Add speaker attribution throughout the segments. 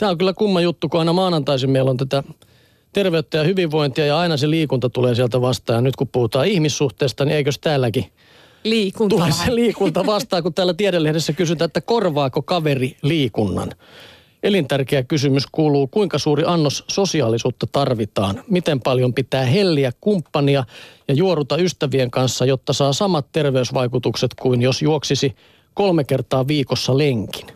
Speaker 1: Tämä on kyllä kumma juttu, kun aina maanantaisin meillä on tätä terveyttä ja hyvinvointia ja aina se liikunta tulee sieltä vastaan. Ja nyt kun puhutaan ihmissuhteesta, niin eikös täälläkin
Speaker 2: liikunta.
Speaker 1: Tulee se liikunta vastaan, kun täällä tiedelehdessä kysytään, että korvaako kaveri liikunnan. Elintärkeä kysymys kuuluu, kuinka suuri annos sosiaalisuutta tarvitaan? Miten paljon pitää helliä kumppania ja juoruta ystävien kanssa, jotta saa samat terveysvaikutukset kuin jos juoksisi kolme kertaa viikossa lenkin?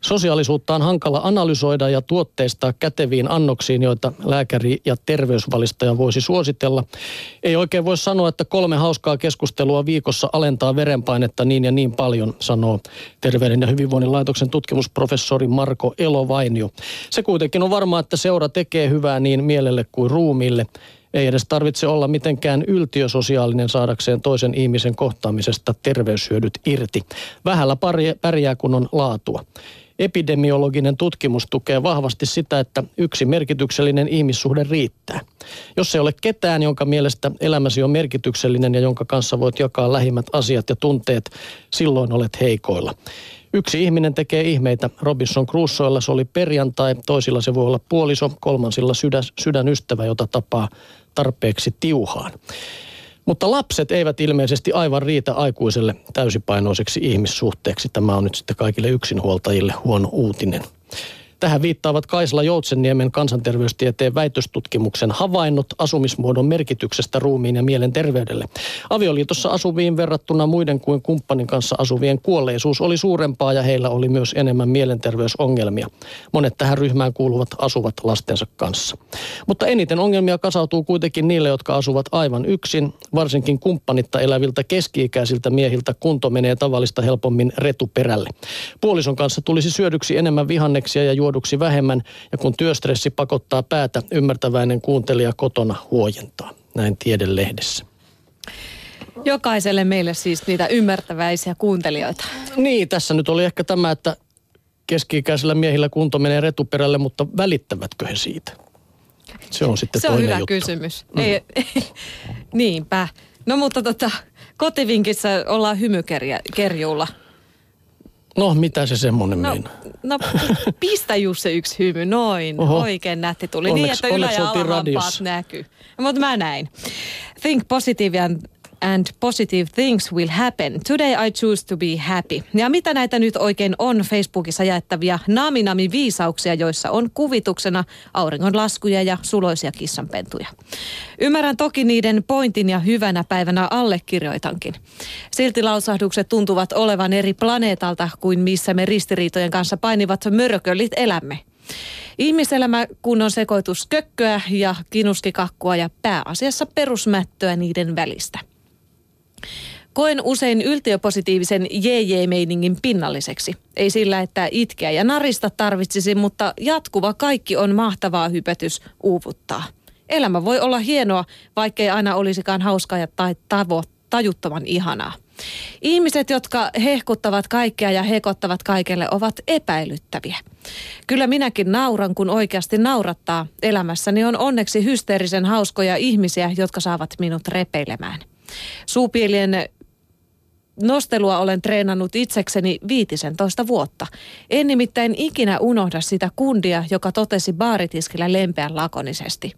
Speaker 1: Sosiaalisuutta on hankala analysoida ja tuotteistaa käteviin annoksiin, joita lääkäri ja terveysvalistaja voisi suositella. Ei oikein voi sanoa, että kolme hauskaa keskustelua viikossa alentaa verenpainetta niin ja niin paljon, sanoo Terveyden ja hyvinvoinnin laitoksen tutkimusprofessori Marko Elovainio. Se kuitenkin on varmaa, että seura tekee hyvää niin mielelle kuin ruumiille. Ei edes tarvitse olla mitenkään yltiösosiaalinen saadakseen toisen ihmisen kohtaamisesta terveyshyödyt irti. Vähällä pärjää, kun on laatua. Epidemiologinen tutkimus tukee vahvasti sitä, että yksi merkityksellinen ihmissuhde riittää. Jos ei ole ketään, jonka mielestä elämäsi on merkityksellinen ja jonka kanssa voit jakaa lähimmät asiat ja tunteet, silloin olet heikoilla. Yksi ihminen tekee ihmeitä. Robinson Crusoella se oli perjantai, toisilla se voi olla puoliso, kolmansilla sydän, sydänystävä, jota tapaa tarpeeksi tiuhaan. Mutta lapset eivät ilmeisesti aivan riitä aikuiselle täysipainoiseksi ihmissuhteeksi. Tämä on nyt sitten kaikille yksinhuoltajille huono uutinen. Tähän viittaavat Kaisla Joutsenniemen kansanterveystieteen väitöstutkimuksen havainnot asumismuodon merkityksestä ruumiin ja mielen terveydelle. Avioliitossa asuviin verrattuna muiden kuin kumppanin kanssa asuvien kuolleisuus oli suurempaa ja heillä oli myös enemmän mielenterveysongelmia. Monet tähän ryhmään kuuluvat asuvat lastensa kanssa. Mutta eniten ongelmia kasautuu kuitenkin niille, jotka asuvat aivan yksin. Varsinkin kumppanitta eläviltä keski-ikäisiltä miehiltä kunto menee tavallista helpommin retuperälle. Puolison kanssa tulisi syödyksi enemmän vihanneksia ja juo juoduksi vähemmän ja kun työstressi pakottaa päätä, ymmärtäväinen kuuntelija kotona huojentaa. Näin tiedelehdessä.
Speaker 2: Jokaiselle meille siis niitä ymmärtäväisiä kuuntelijoita.
Speaker 1: Niin, tässä nyt oli ehkä tämä, että keski-ikäisillä miehillä kunto menee retuperälle, mutta välittävätkö he siitä? Se on sitten
Speaker 2: Se
Speaker 1: on
Speaker 2: hyvä
Speaker 1: juttu.
Speaker 2: kysymys. Mm. Ei, niinpä. No mutta tota, kotivinkissä ollaan hymykerjuulla.
Speaker 1: No, mitä se semmoinen no, meinaa?
Speaker 2: No, pistä Jussi yksi hymy, noin. Oho. Oikein nätti tuli. Niin, onneksi, niin, että ylä- ja näkyy. Mutta mä näin. Think positive and positive things will happen. Today I choose to be happy. Ja mitä näitä nyt oikein on Facebookissa jaettavia naaminami viisauksia, joissa on kuvituksena auringonlaskuja ja suloisia kissanpentuja. Ymmärrän toki niiden pointin ja hyvänä päivänä allekirjoitankin. Silti lausahdukset tuntuvat olevan eri planeetalta kuin missä me ristiriitojen kanssa painivat mörköllit elämme. Ihmiselämä kun on sekoitus kökköä ja kinuskikakkua ja pääasiassa perusmättöä niiden välistä. Koen usein yltiöpositiivisen JJ-meiningin pinnalliseksi. Ei sillä, että itkeä ja narista tarvitsisi, mutta jatkuva kaikki on mahtavaa hypetys uuvuttaa. Elämä voi olla hienoa, vaikkei aina olisikaan hauskaa tai tavo, tajuttoman ihanaa. Ihmiset, jotka hehkuttavat kaikkea ja hekottavat kaikelle, ovat epäilyttäviä. Kyllä minäkin nauran, kun oikeasti naurattaa. Elämässäni on onneksi hysteerisen hauskoja ihmisiä, jotka saavat minut repeilemään. Suupielien nostelua olen treenannut itsekseni 15 vuotta. En nimittäin ikinä unohda sitä kundia, joka totesi baaritiskillä lempeän lakonisesti.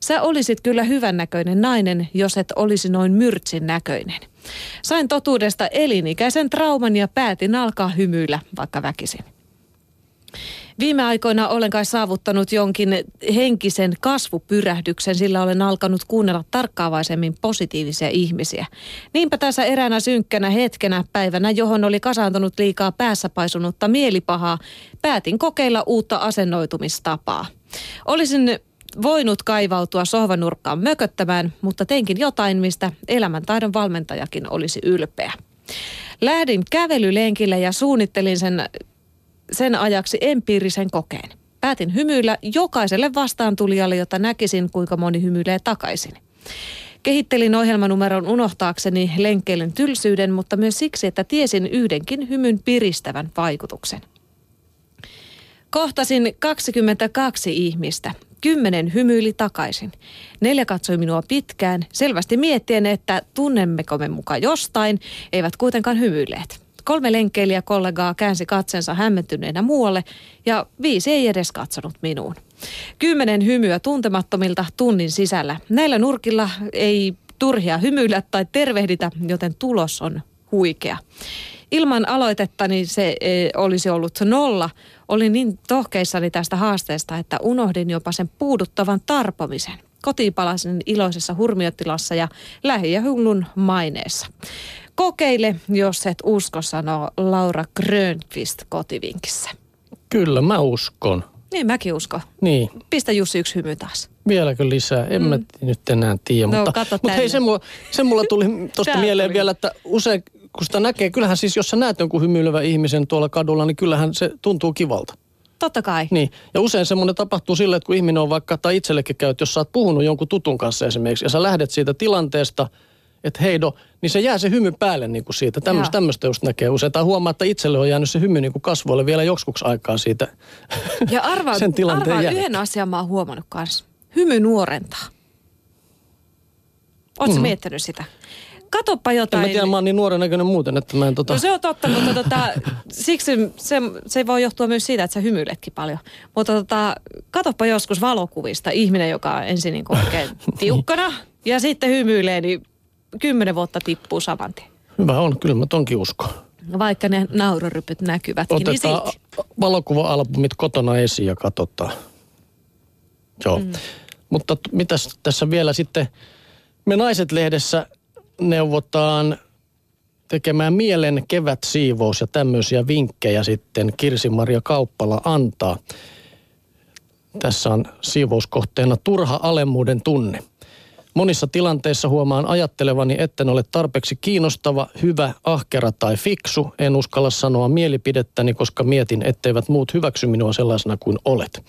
Speaker 2: Sä olisit kyllä hyvännäköinen nainen, jos et olisi noin myrtsin näköinen. Sain totuudesta elinikäisen trauman ja päätin alkaa hymyillä, vaikka väkisin. Viime aikoina olen kai saavuttanut jonkin henkisen kasvupyrähdyksen, sillä olen alkanut kuunnella tarkkaavaisemmin positiivisia ihmisiä. Niinpä tässä eräänä synkkänä hetkenä päivänä, johon oli kasaantunut liikaa päässä paisunutta mielipahaa, päätin kokeilla uutta asennoitumistapaa. Olisin voinut kaivautua sohvanurkkaan mököttämään, mutta teinkin jotain, mistä elämäntaidon valmentajakin olisi ylpeä. Lähdin kävelylenkille ja suunnittelin sen sen ajaksi empiirisen kokeen. Päätin hymyillä jokaiselle vastaantulijalle, jota näkisin, kuinka moni hymyilee takaisin. Kehittelin ohjelmanumeron unohtaakseni lenkkeilyn tylsyyden, mutta myös siksi, että tiesin yhdenkin hymyn piristävän vaikutuksen. Kohtasin 22 ihmistä. Kymmenen hymyili takaisin. Neljä katsoi minua pitkään, selvästi miettien, että tunnemmeko me muka jostain, eivät kuitenkaan hymyilleet. Kolme lenkkeilijä kollegaa käänsi katsensa hämmentyneenä muualle ja viisi ei edes katsonut minuun. Kymmenen hymyä tuntemattomilta tunnin sisällä. Näillä nurkilla ei turhia hymyillä tai tervehditä, joten tulos on huikea. Ilman aloitettani se e, olisi ollut nolla. Olin niin tohkeissani tästä haasteesta, että unohdin jopa sen puuduttavan tarpomisen. Kotiin palasin iloisessa hurmiotilassa ja lähi- ja hullun maineessa. Kokeile, jos et usko, sanoo Laura Grönqvist kotivinkissä.
Speaker 1: Kyllä, mä uskon.
Speaker 2: Niin, mäkin uskon.
Speaker 1: Niin.
Speaker 2: Pistä Jussi yksi hymy taas.
Speaker 1: Vieläkö lisää? En mm. mä nyt enää tiedä. No, mutta, mutta hei, se mulla, se mulla tuli tuosta mieleen tuli. vielä, että usein kun sitä näkee, kyllähän siis jos sä näet jonkun hymyilevän ihmisen tuolla kadulla, niin kyllähän se tuntuu kivalta.
Speaker 2: Totta kai.
Speaker 1: Niin. Ja usein semmoinen tapahtuu silleen, että kun ihminen on vaikka, tai itsellekin käyt, jos sä oot puhunut jonkun tutun kanssa esimerkiksi, ja sä lähdet siitä tilanteesta, että heido, niin se jää se hymy päälle niin kuin siitä. Tämmöistä, tämmöistä just näkee usein. Tai huomaa, että itselle on jäänyt se hymy niin kuin kasvoille vielä joksikuksi aikaa siitä
Speaker 2: Ja arvaa, sen tilanteen arvaa yhden asian mä oon huomannut kanssa. Hymy nuorentaa. Oletko mm. miettinyt sitä? katoppa jotain.
Speaker 1: En mä tiedä, mä oon niin nuoren näköinen muuten, että mä en tota...
Speaker 2: No se on totta, mutta tota, siksi se, se voi johtua myös siitä, että sä hymyiletkin paljon. Mutta tota, katoppa joskus valokuvista ihminen, joka on ensin niin oikein tiukkana ja sitten hymyilee, niin kymmenen vuotta tippuu saman tien.
Speaker 1: Hyvä on, kyllä mä tonkin uskon.
Speaker 2: Vaikka ne naurorypyt näkyvätkin,
Speaker 1: Otetaan niin silti. valokuva-albumit kotona esiin ja katsotaan. Joo. Mm. Mutta mitäs tässä vielä sitten, me Naiset-lehdessä neuvotaan tekemään mielen kevätsiivous ja tämmöisiä vinkkejä sitten Kirsi-Maria Kauppala antaa. Tässä on siivouskohteena turha alemmuuden tunne. Monissa tilanteissa huomaan ajattelevani, etten ole tarpeeksi kiinnostava, hyvä, ahkera tai fiksu. En uskalla sanoa mielipidettäni, koska mietin, etteivät muut hyväksy minua sellaisena kuin olet.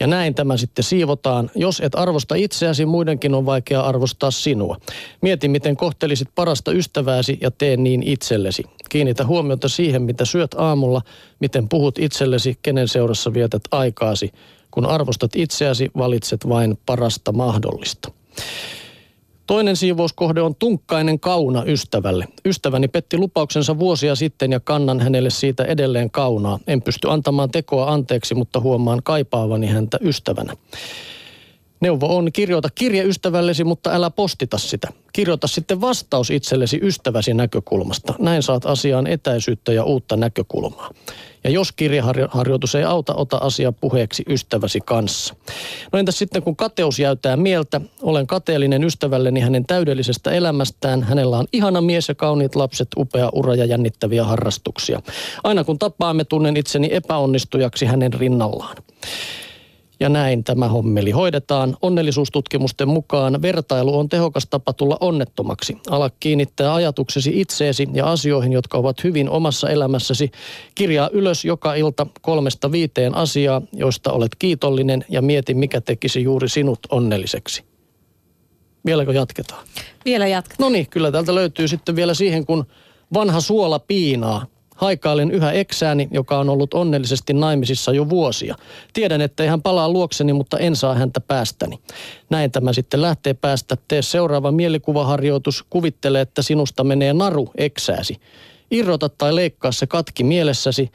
Speaker 1: Ja näin tämä sitten siivotaan. Jos et arvosta itseäsi, muidenkin on vaikea arvostaa sinua. Mieti, miten kohtelisit parasta ystävääsi ja tee niin itsellesi. Kiinnitä huomiota siihen, mitä syöt aamulla, miten puhut itsellesi, kenen seurassa vietät aikaasi. Kun arvostat itseäsi, valitset vain parasta mahdollista. Toinen siivouskohde on tunkkainen kauna ystävälle. Ystäväni petti lupauksensa vuosia sitten ja kannan hänelle siitä edelleen kaunaa. En pysty antamaan tekoa anteeksi, mutta huomaan kaipaavani häntä ystävänä. Neuvo on kirjoita kirje ystävällesi, mutta älä postita sitä. Kirjoita sitten vastaus itsellesi ystäväsi näkökulmasta. Näin saat asiaan etäisyyttä ja uutta näkökulmaa. Ja jos kirjaharjoitus ei auta, ota asia puheeksi ystäväsi kanssa. No entäs sitten kun kateus jäytää mieltä? Olen kateellinen ystävälleni hänen täydellisestä elämästään. Hänellä on ihana mies ja kauniit lapset, upea ura ja jännittäviä harrastuksia. Aina kun tapaamme, tunnen itseni epäonnistujaksi hänen rinnallaan. Ja näin tämä hommeli hoidetaan. Onnellisuustutkimusten mukaan vertailu on tehokas tapa tulla onnettomaksi. Ala kiinnittää ajatuksesi itseesi ja asioihin, jotka ovat hyvin omassa elämässäsi. Kirjaa ylös joka ilta kolmesta viiteen asiaa, joista olet kiitollinen ja mieti, mikä tekisi juuri sinut onnelliseksi. Vieläkö jatketaan?
Speaker 2: Vielä jatketaan.
Speaker 1: No niin, kyllä täältä löytyy sitten vielä siihen, kun vanha suola piinaa. Haikailen yhä eksääni, joka on ollut onnellisesti naimisissa jo vuosia. Tiedän, että hän palaa luokseni, mutta en saa häntä päästäni. Näin tämä sitten lähtee päästä. Tee seuraava mielikuvaharjoitus. Kuvittele, että sinusta menee naru eksääsi. Irrota tai leikkaa se katki mielessäsi.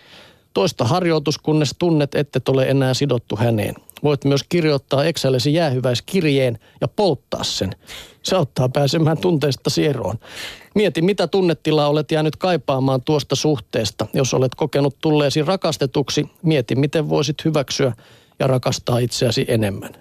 Speaker 1: Toista harjoitus, kunnes tunnet, että ole enää sidottu häneen. Voit myös kirjoittaa Excelesi jäähyväiskirjeen ja polttaa sen. Se auttaa pääsemään tunteista sieroon. Mieti, mitä tunnetilaa olet jäänyt kaipaamaan tuosta suhteesta. Jos olet kokenut tulleesi rakastetuksi, mieti, miten voisit hyväksyä ja rakastaa itseäsi enemmän.